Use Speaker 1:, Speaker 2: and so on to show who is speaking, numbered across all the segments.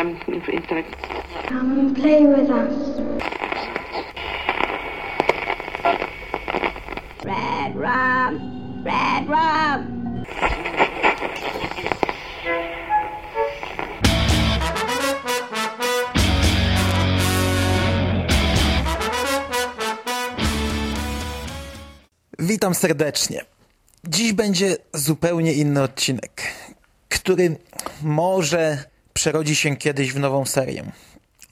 Speaker 1: um, intellectual.
Speaker 2: Come and play with us.
Speaker 3: Red rum, red rum.
Speaker 4: Witam serdecznie. Dziś będzie zupełnie inny odcinek, który może przerodzi się kiedyś w nową serię,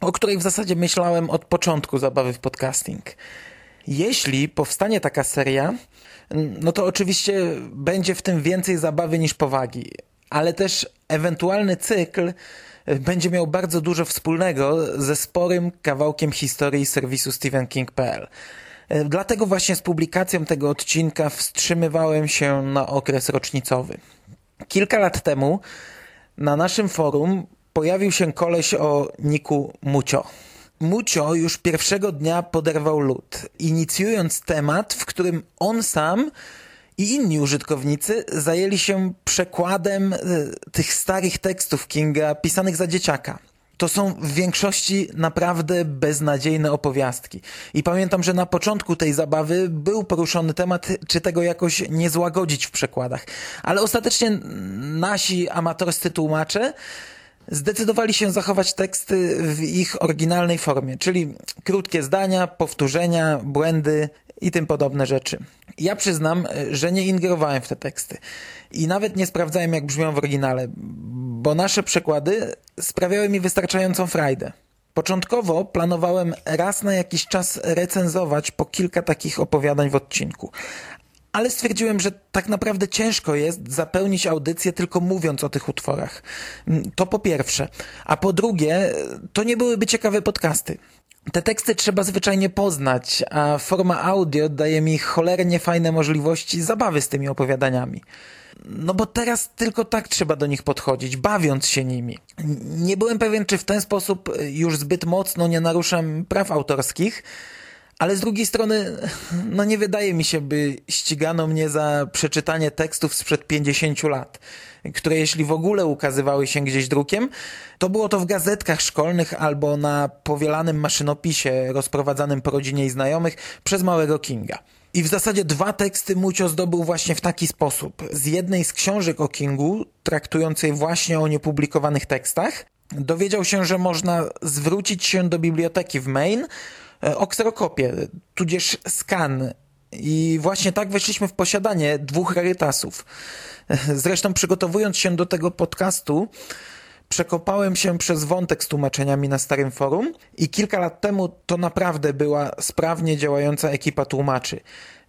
Speaker 4: o której w zasadzie myślałem od początku zabawy w podcasting. Jeśli powstanie taka seria, no to oczywiście będzie w tym więcej zabawy niż powagi, ale też ewentualny cykl będzie miał bardzo dużo wspólnego ze sporym kawałkiem historii serwisu StephenKing.pl. Dlatego właśnie z publikacją tego odcinka wstrzymywałem się na okres rocznicowy. Kilka lat temu na naszym forum pojawił się koleś o niku Mucio. Mucio już pierwszego dnia poderwał lód, inicjując temat, w którym on sam i inni użytkownicy zajęli się przekładem e, tych starych tekstów Kinga pisanych za dzieciaka. To są w większości naprawdę beznadziejne opowiastki. I pamiętam, że na początku tej zabawy był poruszony temat, czy tego jakoś nie złagodzić w przekładach. Ale ostatecznie nasi amatorscy tłumacze zdecydowali się zachować teksty w ich oryginalnej formie, czyli krótkie zdania, powtórzenia, błędy i tym podobne rzeczy. Ja przyznam, że nie ingerowałem w te teksty i nawet nie sprawdzałem, jak brzmią w oryginale, bo nasze przekłady sprawiały mi wystarczającą frajdę. Początkowo planowałem raz na jakiś czas recenzować po kilka takich opowiadań w odcinku, ale stwierdziłem, że tak naprawdę ciężko jest zapełnić audycję tylko mówiąc o tych utworach. To po pierwsze. A po drugie, to nie byłyby ciekawe podcasty. Te teksty trzeba zwyczajnie poznać, a forma audio daje mi cholernie fajne możliwości zabawy z tymi opowiadaniami. No bo teraz tylko tak trzeba do nich podchodzić, bawiąc się nimi. Nie byłem pewien, czy w ten sposób już zbyt mocno nie naruszam praw autorskich, ale z drugiej strony, no nie wydaje mi się, by ścigano mnie za przeczytanie tekstów sprzed 50 lat, które jeśli w ogóle ukazywały się gdzieś drukiem, to było to w gazetkach szkolnych albo na powielanym maszynopisie rozprowadzanym po rodzinie i znajomych przez małego Kinga. I w zasadzie dwa teksty Mucio zdobył właśnie w taki sposób. Z jednej z książek o Kingu, traktującej właśnie o niepublikowanych tekstach, dowiedział się, że można zwrócić się do biblioteki w Maine o kserokopię, tudzież skan. I właśnie tak weszliśmy w posiadanie dwóch rarytasów. Zresztą przygotowując się do tego podcastu, przekopałem się przez wątek z tłumaczeniami na starym forum i kilka lat temu to naprawdę była sprawnie działająca ekipa tłumaczy.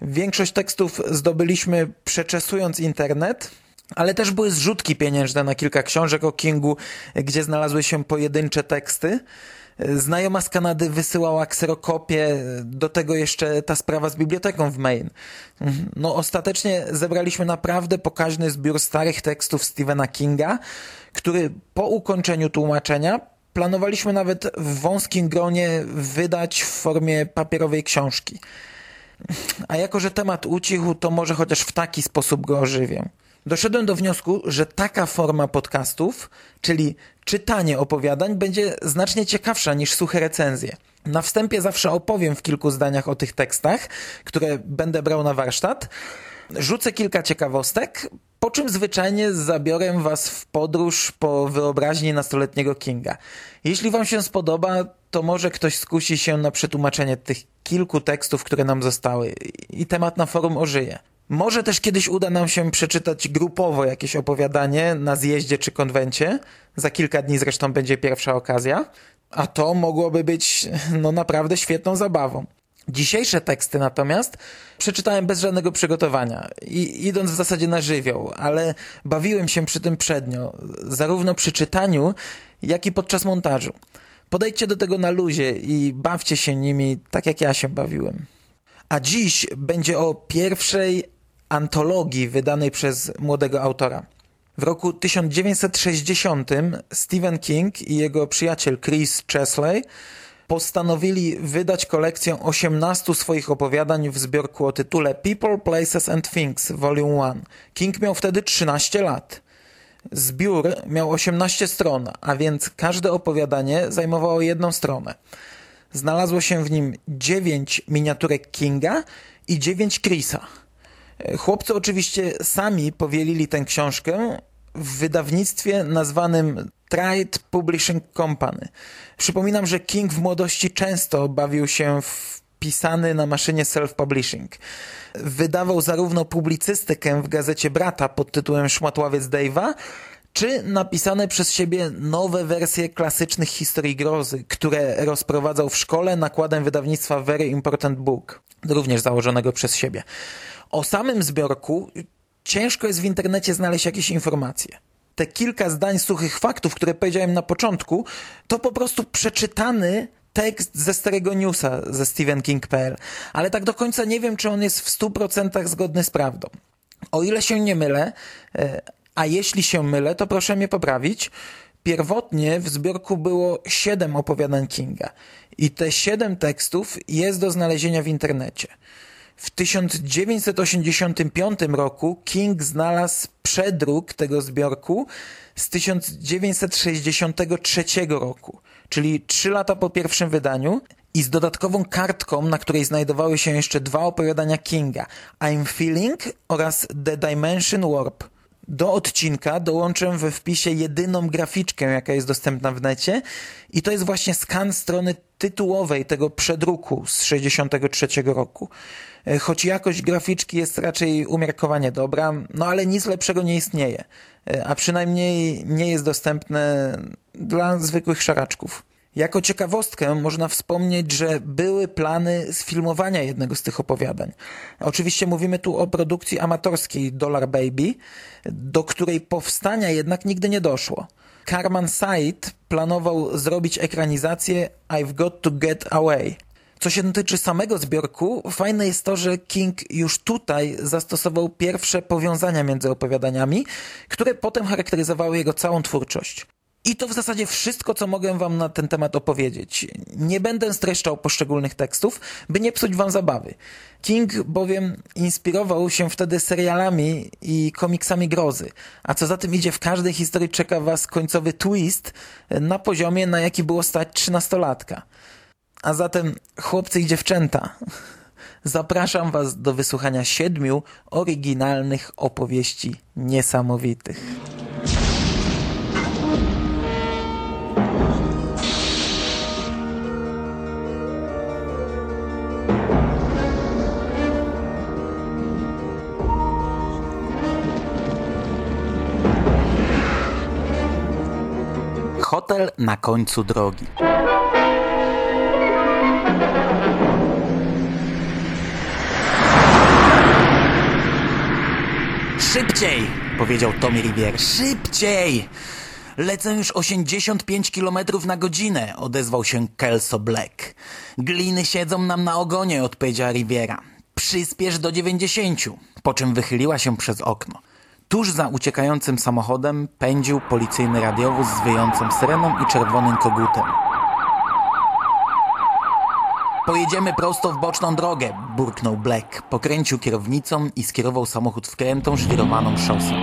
Speaker 4: Większość tekstów zdobyliśmy przeczesując internet, ale też były zrzutki pieniężne na kilka książek o Kingu, gdzie znalazły się pojedyncze teksty. Znajoma z Kanady wysyłała kserokopię, do tego jeszcze ta sprawa z biblioteką w Maine. No ostatecznie zebraliśmy naprawdę pokaźny zbiór starych tekstów Stephena Kinga, który po ukończeniu tłumaczenia planowaliśmy nawet w wąskim gronie wydać w formie papierowej książki. A jako, że temat ucichł, to może chociaż w taki sposób go ożywię. Doszedłem do wniosku, że taka forma podcastów, czyli czytanie opowiadań, będzie znacznie ciekawsza niż suche recenzje. Na wstępie zawsze opowiem w kilku zdaniach o tych tekstach, które będę brał na warsztat. Rzucę kilka ciekawostek, po czym zwyczajnie zabiorę Was w podróż po wyobraźni nastoletniego Kinga. Jeśli Wam się spodoba, to może ktoś skusi się na przetłumaczenie tych kilku tekstów, które nam zostały i temat na forum ożyje. Może też kiedyś uda nam się przeczytać grupowo jakieś opowiadanie na zjeździe czy konwencie. Za kilka dni zresztą będzie pierwsza okazja. A to mogłoby być no naprawdę świetną zabawą. Dzisiejsze teksty natomiast przeczytałem bez żadnego przygotowania i idąc w zasadzie na żywioł, ale bawiłem się przy tym przednio, zarówno przy czytaniu, jak i podczas montażu. Podejdźcie do tego na luzie i bawcie się nimi tak jak ja się bawiłem. A dziś będzie o pierwszej antologii wydanej przez młodego autora. W roku 1960 Stephen King i jego przyjaciel Chris Chesley postanowili wydać kolekcję 18 swoich opowiadań w zbiorku o tytule People, Places and Things Volume 1. King miał wtedy 13 lat. Zbiór miał 18 stron, a więc każde opowiadanie zajmowało jedną stronę. Znalazło się w nim 9 miniaturek Kinga i 9 Chrisa. Chłopcy oczywiście sami powielili tę książkę w wydawnictwie nazwanym Trade Publishing Company. Przypominam, że King w młodości często bawił się w pisany na maszynie self-publishing. Wydawał zarówno publicystykę w gazecie Brata pod tytułem Szmatławiec Dave'a, czy napisane przez siebie nowe wersje klasycznych historii grozy, które rozprowadzał w szkole nakładem wydawnictwa Very Important Book, również założonego przez siebie. O samym zbiorku ciężko jest w internecie znaleźć jakieś informacje. Te kilka zdań suchych faktów, które powiedziałem na początku, to po prostu przeczytany tekst ze Starego Newsa ze StephenKing.pl, ale tak do końca nie wiem, czy on jest w 100% zgodny z prawdą. O ile się nie mylę, e, a jeśli się mylę, to proszę mnie poprawić, pierwotnie w zbiorku było siedem opowiadań Kinga i te siedem tekstów jest do znalezienia w internecie. W 1985 roku King znalazł przedruk tego zbiorku z 1963 roku, czyli trzy lata po pierwszym wydaniu i z dodatkową kartką, na której znajdowały się jeszcze dwa opowiadania Kinga I'm Feeling oraz The Dimension Warp. Do odcinka dołączę we wpisie jedyną graficzkę, jaka jest dostępna w necie i to jest właśnie skan strony tytułowej tego przedruku z 63 roku. E, choć jakość graficzki jest raczej umiarkowanie dobra, no ale nic lepszego nie istnieje, e, a przynajmniej nie jest dostępne dla zwykłych szaraczków. Jako ciekawostkę można wspomnieć, że były plany sfilmowania jednego z tych opowiadań. Oczywiście mówimy tu o produkcji amatorskiej Dollar Baby, do której powstania jednak nigdy nie doszło. Carman Said planował zrobić ekranizację I've Got to Get Away. Co się tyczy samego zbiorku, fajne jest to, że King już tutaj zastosował pierwsze powiązania między opowiadaniami, które potem charakteryzowały jego całą twórczość. I to w zasadzie wszystko, co mogę wam na ten temat opowiedzieć. Nie będę streszczał poszczególnych tekstów, by nie psuć wam zabawy. King bowiem inspirował się wtedy serialami i komiksami grozy, a co za tym idzie, w każdej historii czeka was końcowy twist na poziomie, na jaki było stać trzynastolatka. A zatem, chłopcy i dziewczęta, zapraszam was do wysłuchania siedmiu oryginalnych opowieści niesamowitych. Hotel na końcu drogi. Szybciej! powiedział Tommy Rivier. Szybciej! Lecę już 85 km na godzinę, odezwał się Kelso Black. Gliny siedzą nam na ogonie, odpowiedziała Riviera. Przyspiesz do 90, po czym wychyliła się przez okno. Tuż za uciekającym samochodem pędził policyjny radiowóz z wyjącą syreną i czerwonym kogutem. Pojedziemy prosto w boczną drogę, burknął Black. Pokręcił kierownicą i skierował samochód w krętą, żwirowaną szosę.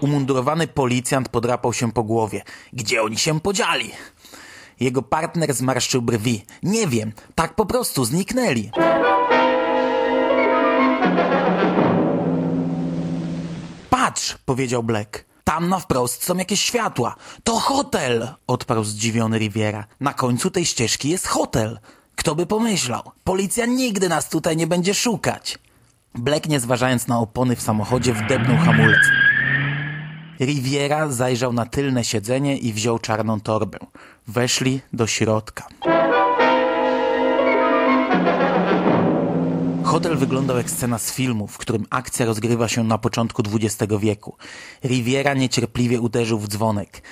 Speaker 4: Umundurowany policjant podrapał się po głowie. Gdzie oni się podzieli? Jego partner zmarszczył brwi. Nie wiem, tak po prostu zniknęli. Patrz, powiedział Black. Tam na wprost są jakieś światła. To hotel! odparł zdziwiony Riviera. Na końcu tej ścieżki jest hotel. Kto by pomyślał? Policja nigdy nas tutaj nie będzie szukać. Black, nie zważając na opony w samochodzie, wdepnął hamulec. Riviera zajrzał na tylne siedzenie i wziął czarną torbę. Weszli do środka. Hotel wyglądał jak scena z filmu, w którym akcja rozgrywa się na początku XX wieku. Riviera niecierpliwie uderzył w dzwonek.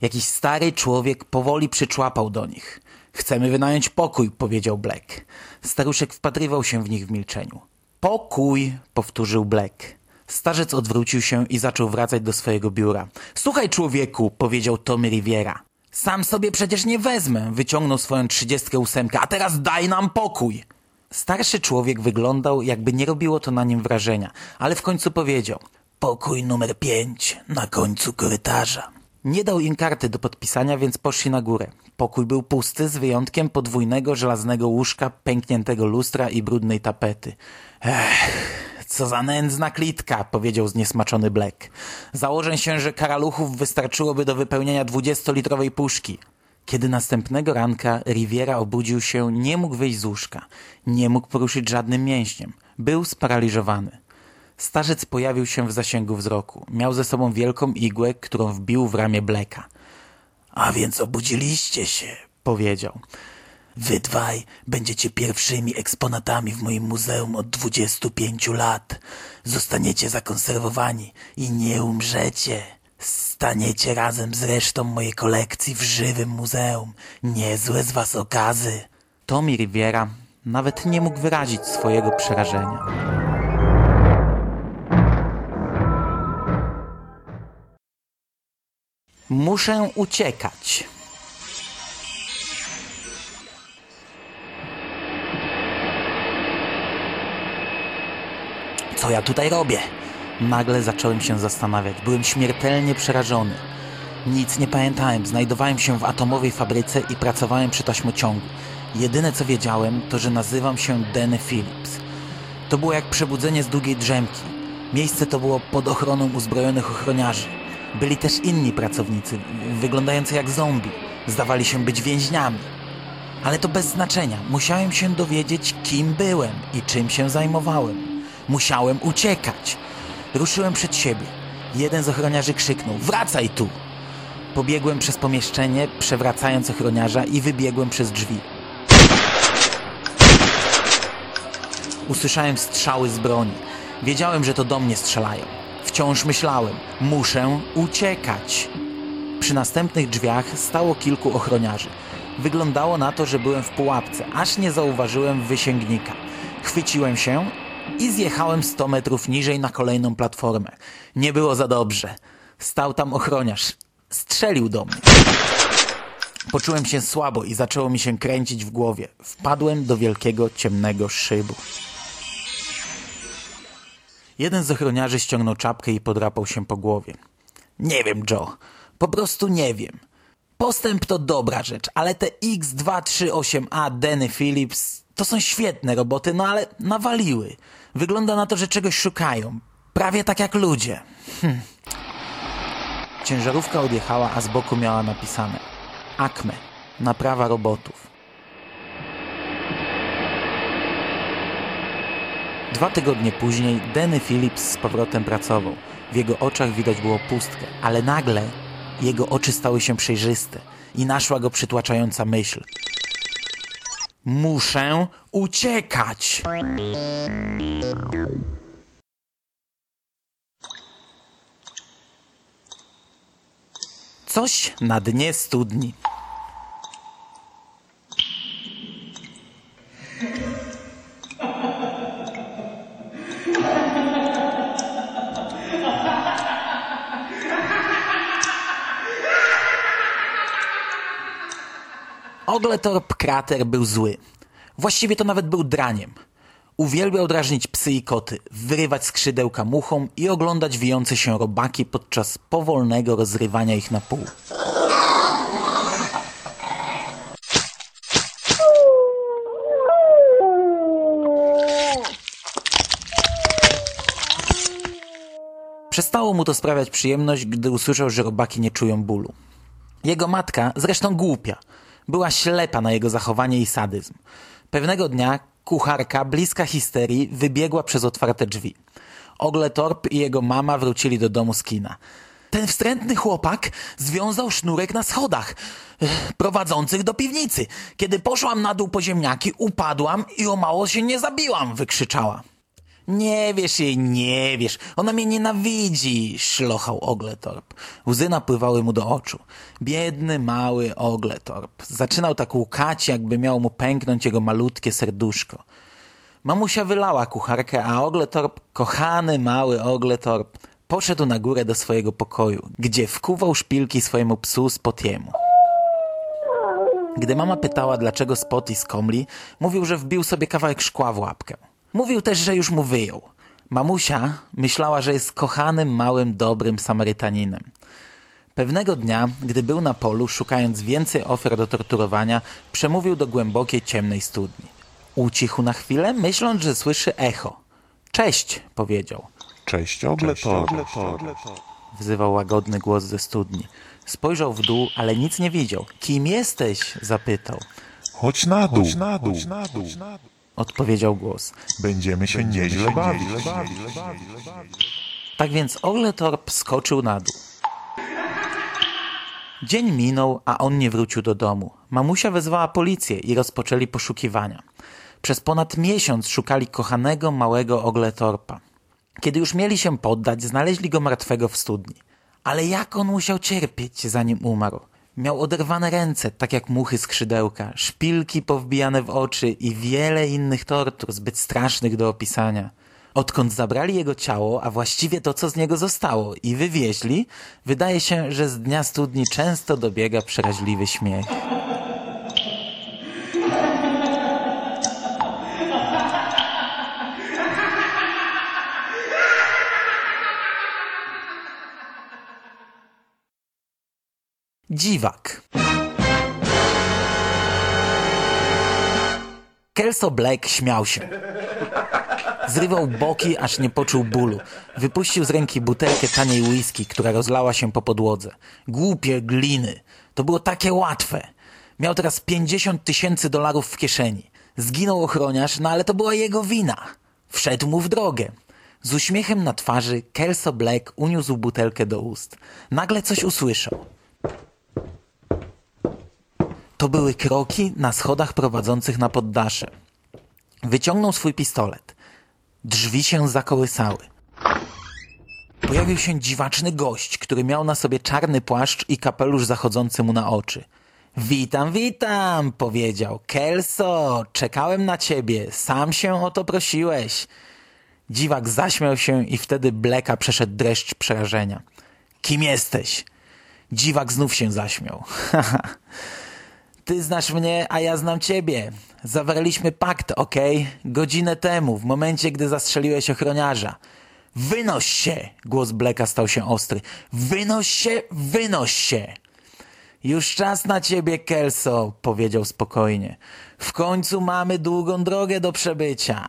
Speaker 4: Jakiś stary człowiek powoli przyczłapał do nich. Chcemy wynająć pokój, powiedział Black. Staruszek wpatrywał się w nich w milczeniu. Pokój, powtórzył Black. Starzec odwrócił się i zaczął wracać do swojego biura. Słuchaj, człowieku, powiedział Tommy Riviera. Sam sobie przecież nie wezmę, wyciągnął swoją trzydziestkę ósemkę, a teraz daj nam pokój. Starszy człowiek wyglądał, jakby nie robiło to na nim wrażenia, ale w końcu powiedział: Pokój numer pięć, na końcu korytarza. Nie dał im karty do podpisania, więc poszli na górę. Pokój był pusty, z wyjątkiem podwójnego żelaznego łóżka, pękniętego lustra i brudnej tapety. Ech, co za nędzna klitka, powiedział zniesmaczony Black. Założę się, że karaluchów wystarczyłoby do wypełnienia dwudziestolitrowej puszki. Kiedy następnego ranka Riviera obudził się, nie mógł wyjść z łóżka. Nie mógł poruszyć żadnym mięśniem. Był sparaliżowany. Starzec pojawił się w zasięgu wzroku. Miał ze sobą wielką igłę, którą wbił w ramię Bleka. A więc obudziliście się, powiedział. Wy dwaj będziecie pierwszymi eksponatami w moim muzeum od 25 lat. Zostaniecie zakonserwowani i nie umrzecie. Staniecie razem z resztą mojej kolekcji w żywym muzeum. Niezłe z was okazy. Tommy Riviera nawet nie mógł wyrazić swojego przerażenia. Muszę uciekać. Co ja tutaj robię? Nagle zacząłem się zastanawiać. Byłem śmiertelnie przerażony. Nic nie pamiętałem. Znajdowałem się w atomowej fabryce i pracowałem przy taśmociągu. Jedyne co wiedziałem, to że nazywam się Danny Phillips. To było jak przebudzenie z długiej drzemki. Miejsce to było pod ochroną uzbrojonych ochroniarzy. Byli też inni pracownicy, wyglądający jak zombie. Zdawali się być więźniami. Ale to bez znaczenia. Musiałem się dowiedzieć, kim byłem i czym się zajmowałem. Musiałem uciekać. Ruszyłem przed siebie. Jeden z ochroniarzy krzyknął: Wracaj tu! Pobiegłem przez pomieszczenie, przewracając ochroniarza i wybiegłem przez drzwi. Usłyszałem strzały z broni. Wiedziałem, że to do mnie strzelają. Wciąż myślałem: muszę uciekać. Przy następnych drzwiach stało kilku ochroniarzy. Wyglądało na to, że byłem w pułapce, aż nie zauważyłem wysięgnika. Chwyciłem się i zjechałem 100 metrów niżej na kolejną platformę. Nie było za dobrze. Stał tam ochroniarz. Strzelił do mnie. Poczułem się słabo i zaczęło mi się kręcić w głowie. Wpadłem do wielkiego, ciemnego szybu. Jeden z ochroniarzy ściągnął czapkę i podrapał się po głowie. Nie wiem, Joe. Po prostu nie wiem. Postęp to dobra rzecz, ale te X238A Denny Phillips to są świetne roboty, no ale nawaliły. Wygląda na to, że czegoś szukają. Prawie tak jak ludzie. Hm. Ciężarówka odjechała, a z boku miała napisane Acme, naprawa robotów. Dwa tygodnie później Denny Phillips z powrotem pracował. W jego oczach widać było pustkę, ale nagle jego oczy stały się przejrzyste i naszła go przytłaczająca myśl. Muszę uciekać! Coś na dnie studni. Ogletorp Krater był zły. Właściwie to nawet był draniem. Uwielbiał drażnić psy i koty, wyrywać skrzydełka muchom i oglądać wijące się robaki podczas powolnego rozrywania ich na pół. Przestało mu to sprawiać przyjemność, gdy usłyszał, że robaki nie czują bólu. Jego matka, zresztą głupia, była ślepa na jego zachowanie i sadyzm. Pewnego dnia kucharka, bliska histerii, wybiegła przez otwarte drzwi. Ogletorp i jego mama wrócili do domu z kina. Ten wstrętny chłopak związał sznurek na schodach ech, prowadzących do piwnicy. Kiedy poszłam na dół po ziemniaki, upadłam i o mało się nie zabiłam, wykrzyczała. Nie wiesz jej, nie wiesz. Ona mnie nienawidzi, szlochał Ogletorp. Łzy napływały mu do oczu. Biedny, mały Ogletorp. Zaczynał tak łukać, jakby miał mu pęknąć jego malutkie serduszko. Mamusia wylała kucharkę, a Ogletorp, kochany, mały Ogletorp, poszedł na górę do swojego pokoju, gdzie wkuwał szpilki swojemu psu Spotiemu. Gdy mama pytała, dlaczego Spotty skomli, mówił, że wbił sobie kawałek szkła w łapkę. Mówił też, że już mu wyjął. Mamusia myślała, że jest kochanym, małym, dobrym Samarytaninem. Pewnego dnia, gdy był na polu, szukając więcej ofiar do torturowania, przemówił do głębokiej, ciemnej studni. Ucichł na chwilę, myśląc, że słyszy echo. Cześć, powiedział.
Speaker 1: Cześć, Ogletor.
Speaker 4: Wzywał łagodny głos ze studni. Spojrzał w dół, ale nic nie widział. Kim jesteś? zapytał.
Speaker 1: Chodź na dół, na dół.
Speaker 4: Odpowiedział głos.
Speaker 1: Będziemy się nieźle bawić.
Speaker 4: Tak więc Orletorp skoczył na dół. Dzień minął, a on nie wrócił do domu. Mamusia wezwała policję i rozpoczęli poszukiwania. Przez ponad miesiąc szukali kochanego małego Ogletorpa. Kiedy już mieli się poddać, znaleźli go martwego w studni. Ale jak on musiał cierpieć, zanim umarł? Miał oderwane ręce, tak jak muchy skrzydełka, szpilki powbijane w oczy i wiele innych tortur zbyt strasznych do opisania. Odkąd zabrali jego ciało, a właściwie to, co z niego zostało, i wywieźli, wydaje się, że z dnia studni często dobiega przeraźliwy śmiech. Dziwak. Kelso Black śmiał się. Zrywał boki, aż nie poczuł bólu. Wypuścił z ręki butelkę taniej whisky, która rozlała się po podłodze. Głupie gliny. To było takie łatwe. Miał teraz 50 tysięcy dolarów w kieszeni. Zginął ochroniarz, no ale to była jego wina. Wszedł mu w drogę. Z uśmiechem na twarzy Kelso Black uniósł butelkę do ust. Nagle coś usłyszał. To były kroki na schodach prowadzących na poddasze. Wyciągnął swój pistolet. Drzwi się zakołysały. Pojawił się dziwaczny gość, który miał na sobie czarny płaszcz i kapelusz zachodzący mu na oczy. Witam, witam, powiedział. Kelso, czekałem na ciebie. Sam się o to prosiłeś. Dziwak zaśmiał się i wtedy Bleka przeszedł dreszcz przerażenia. Kim jesteś? Dziwak znów się zaśmiał. Ty znasz mnie, a ja znam ciebie. Zawarliśmy pakt, okej? Godzinę temu, w momencie, gdy zastrzeliłeś ochroniarza. Wynoś się! Głos Bleka stał się ostry. Wynoś się, wynoś się! Już czas na ciebie, Kelso, powiedział spokojnie. W końcu mamy długą drogę do przebycia.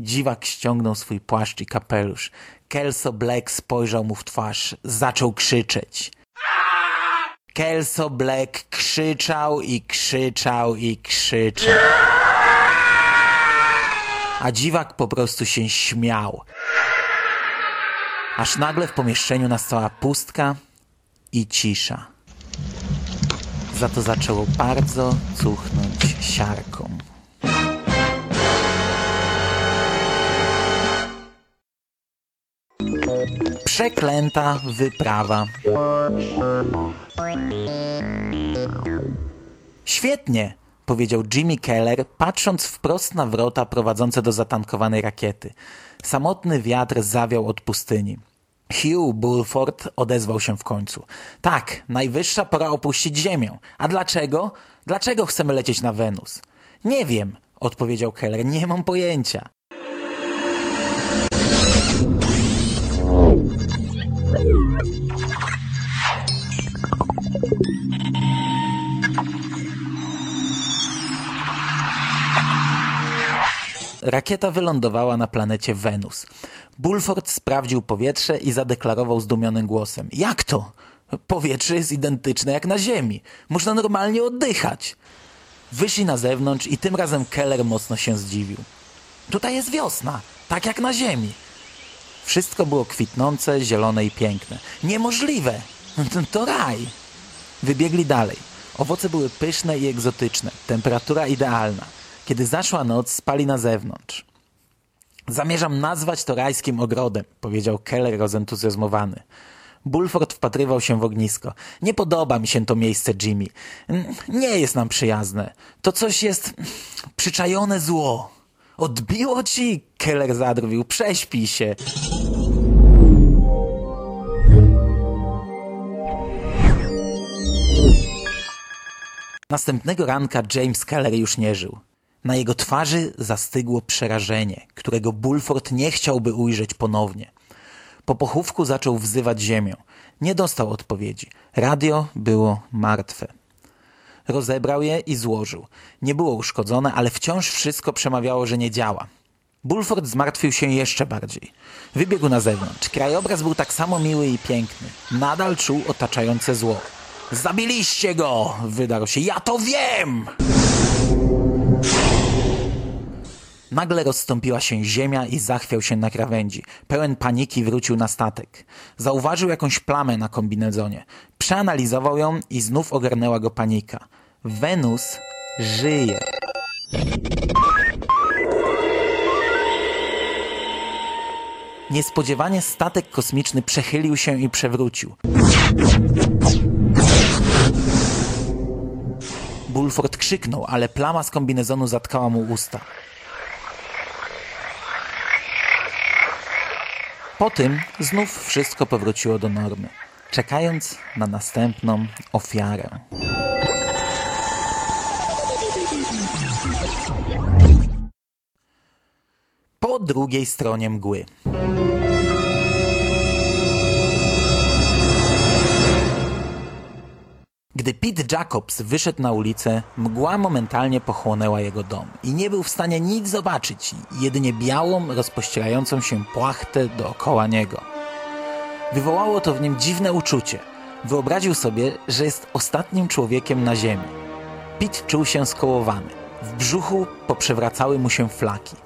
Speaker 4: Dziwak ściągnął swój płaszcz i kapelusz. Kelso Black spojrzał mu w twarz. Zaczął krzyczeć. Kelso Black krzyczał i krzyczał i krzyczał. A dziwak po prostu się śmiał. Aż nagle w pomieszczeniu nastała pustka i cisza. Za to zaczęło bardzo cuchnąć siarką. Przeklęta wyprawa. Świetnie, powiedział Jimmy Keller, patrząc wprost na wrota prowadzące do zatankowanej rakiety. Samotny wiatr zawiał od pustyni. Hugh Bulford odezwał się w końcu. Tak, najwyższa pora opuścić Ziemię. A dlaczego? Dlaczego chcemy lecieć na Wenus? Nie wiem, odpowiedział Keller. Nie mam pojęcia. Rakieta wylądowała na planecie Wenus. Bulford sprawdził powietrze i zadeklarował zdumionym głosem. Jak to? Powietrze jest identyczne jak na Ziemi. Można normalnie oddychać. Wyszli na zewnątrz i tym razem Keller mocno się zdziwił. Tutaj jest wiosna, tak jak na Ziemi. Wszystko było kwitnące, zielone i piękne. Niemożliwe! To raj! Wybiegli dalej. Owoce były pyszne i egzotyczne, temperatura idealna. Kiedy zaszła noc, spali na zewnątrz. Zamierzam nazwać to rajskim ogrodem, powiedział Keller rozentuzjazmowany. Bulford wpatrywał się w ognisko. Nie podoba mi się to miejsce, Jimmy. Nie jest nam przyjazne. To coś jest przyczajone zło. Odbiło ci? Keller zadrwił. Prześpij się. Następnego ranka James Keller już nie żył. Na jego twarzy zastygło przerażenie, którego Bulford nie chciałby ujrzeć ponownie. Po pochówku zaczął wzywać ziemię. Nie dostał odpowiedzi. Radio było martwe. Rozebrał je i złożył. Nie było uszkodzone, ale wciąż wszystko przemawiało, że nie działa. Bulford zmartwił się jeszcze bardziej. Wybiegł na zewnątrz. Krajobraz był tak samo miły i piękny. Nadal czuł otaczające zło. Zabiliście go! Wydarł się. Ja to wiem! Nagle rozstąpiła się ziemia i zachwiał się na krawędzi. Pełen paniki wrócił na statek. Zauważył jakąś plamę na kombinezonie. Przeanalizował ją i znów ogarnęła go panika. Wenus żyje. Niespodziewanie statek kosmiczny przechylił się i przewrócił. Bulford krzyknął, ale plama z kombinezonu zatkała mu usta. Po tym znów wszystko powróciło do normy, czekając na następną ofiarę. Po drugiej stronie mgły. Gdy Pete Jacobs wyszedł na ulicę, mgła momentalnie pochłonęła jego dom i nie był w stanie nic zobaczyć, jedynie białą, rozpościerającą się płachtę dookoła niego. Wywołało to w nim dziwne uczucie. Wyobraził sobie, że jest ostatnim człowiekiem na ziemi. Pete czuł się skołowany. W brzuchu poprzewracały mu się flaki.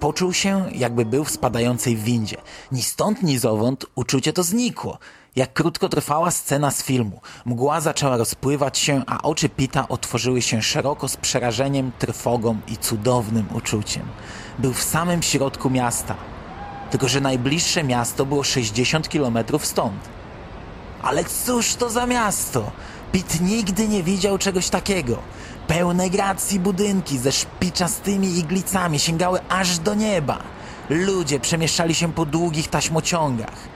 Speaker 4: Poczuł się, jakby był w spadającej windzie. Ni stąd, ni zowąd uczucie to znikło. Jak krótkotrwała scena z filmu. Mgła zaczęła rozpływać się, a oczy Pita otworzyły się szeroko z przerażeniem, trwogą i cudownym uczuciem. Był w samym środku miasta. Tylko, że najbliższe miasto było 60 kilometrów stąd. Ale cóż to za miasto? Pit nigdy nie widział czegoś takiego. Pełne gracji budynki ze szpiczastymi iglicami sięgały aż do nieba. Ludzie przemieszczali się po długich taśmociągach.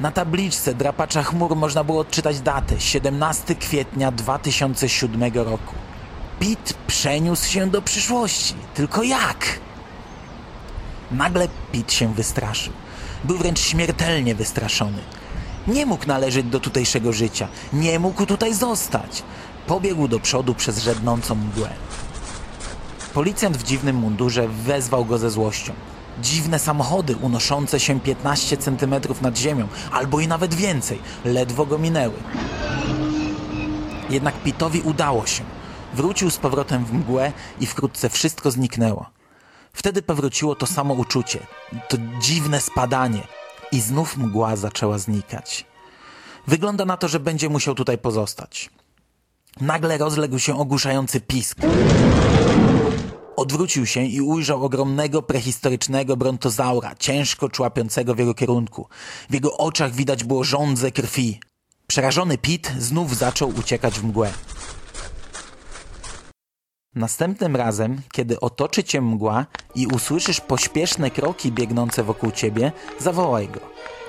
Speaker 4: Na tabliczce drapacza chmur można było odczytać datę 17 kwietnia 2007 roku. Pit przeniósł się do przyszłości. Tylko jak? Nagle Pit się wystraszył. Był wręcz śmiertelnie wystraszony. Nie mógł należeć do tutejszego życia. Nie mógł tutaj zostać. Pobiegł do przodu przez żednącą mgłę. Policjant w dziwnym mundurze wezwał go ze złością. Dziwne samochody unoszące się 15 centymetrów nad ziemią, albo i nawet więcej, ledwo go minęły. Jednak Pitowi udało się. Wrócił z powrotem w mgłę i wkrótce wszystko zniknęło. Wtedy powróciło to samo uczucie, to dziwne spadanie i znów mgła zaczęła znikać. Wygląda na to, że będzie musiał tutaj pozostać. Nagle rozległ się ogłuszający pisk. Odwrócił się i ujrzał ogromnego, prehistorycznego brontozaura, ciężko człapiącego w jego kierunku. W jego oczach widać było żądze krwi. Przerażony Pit znów zaczął uciekać w mgłę. Następnym razem, kiedy otoczy cię mgła i usłyszysz pośpieszne kroki biegnące wokół ciebie, zawołaj go.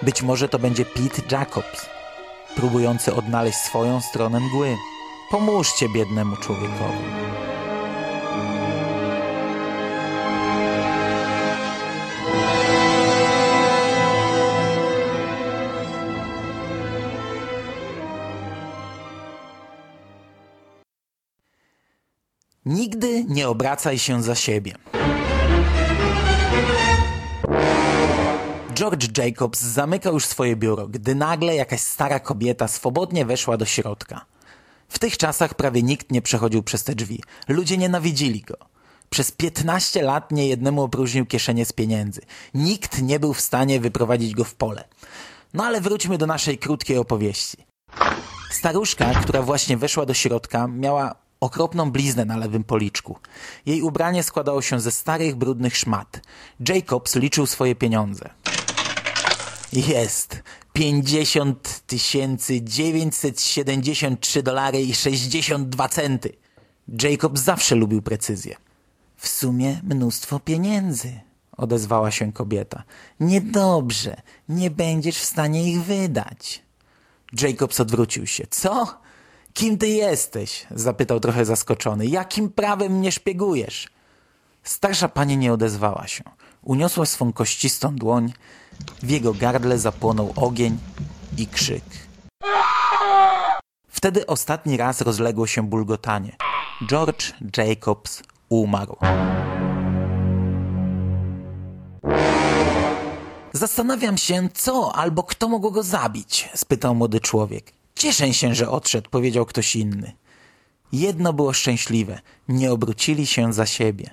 Speaker 4: Być może to będzie Pete Jacobs, próbujący odnaleźć swoją stronę mgły. Pomóżcie biednemu człowiekowi. Nigdy nie obracaj się za siebie. George Jacobs zamykał już swoje biuro, gdy nagle jakaś stara kobieta swobodnie weszła do środka. W tych czasach prawie nikt nie przechodził przez te drzwi. Ludzie nienawidzili go. Przez 15 lat niejednemu opróżnił kieszenie z pieniędzy. Nikt nie był w stanie wyprowadzić go w pole. No ale wróćmy do naszej krótkiej opowieści. Staruszka, która właśnie weszła do środka, miała okropną bliznę na lewym policzku. Jej ubranie składało się ze starych, brudnych szmat. Jacobs liczył swoje pieniądze. Jest. 50 973 dolary i 62 centy. Jacobs zawsze lubił precyzję. W sumie mnóstwo pieniędzy, odezwała się kobieta. Niedobrze, nie będziesz w stanie ich wydać. Jacobs odwrócił się. Co? Kim ty jesteś? zapytał trochę zaskoczony. Jakim prawem mnie szpiegujesz? Starsza pani nie odezwała się. Uniosła swą kościstą dłoń, w jego gardle zapłonął ogień i krzyk. Wtedy ostatni raz rozległo się bulgotanie. George Jacobs umarł. Zastanawiam się, co albo kto mógł go zabić, spytał młody człowiek. Cieszę się, że odszedł, powiedział ktoś inny. Jedno było szczęśliwe, nie obrócili się za siebie.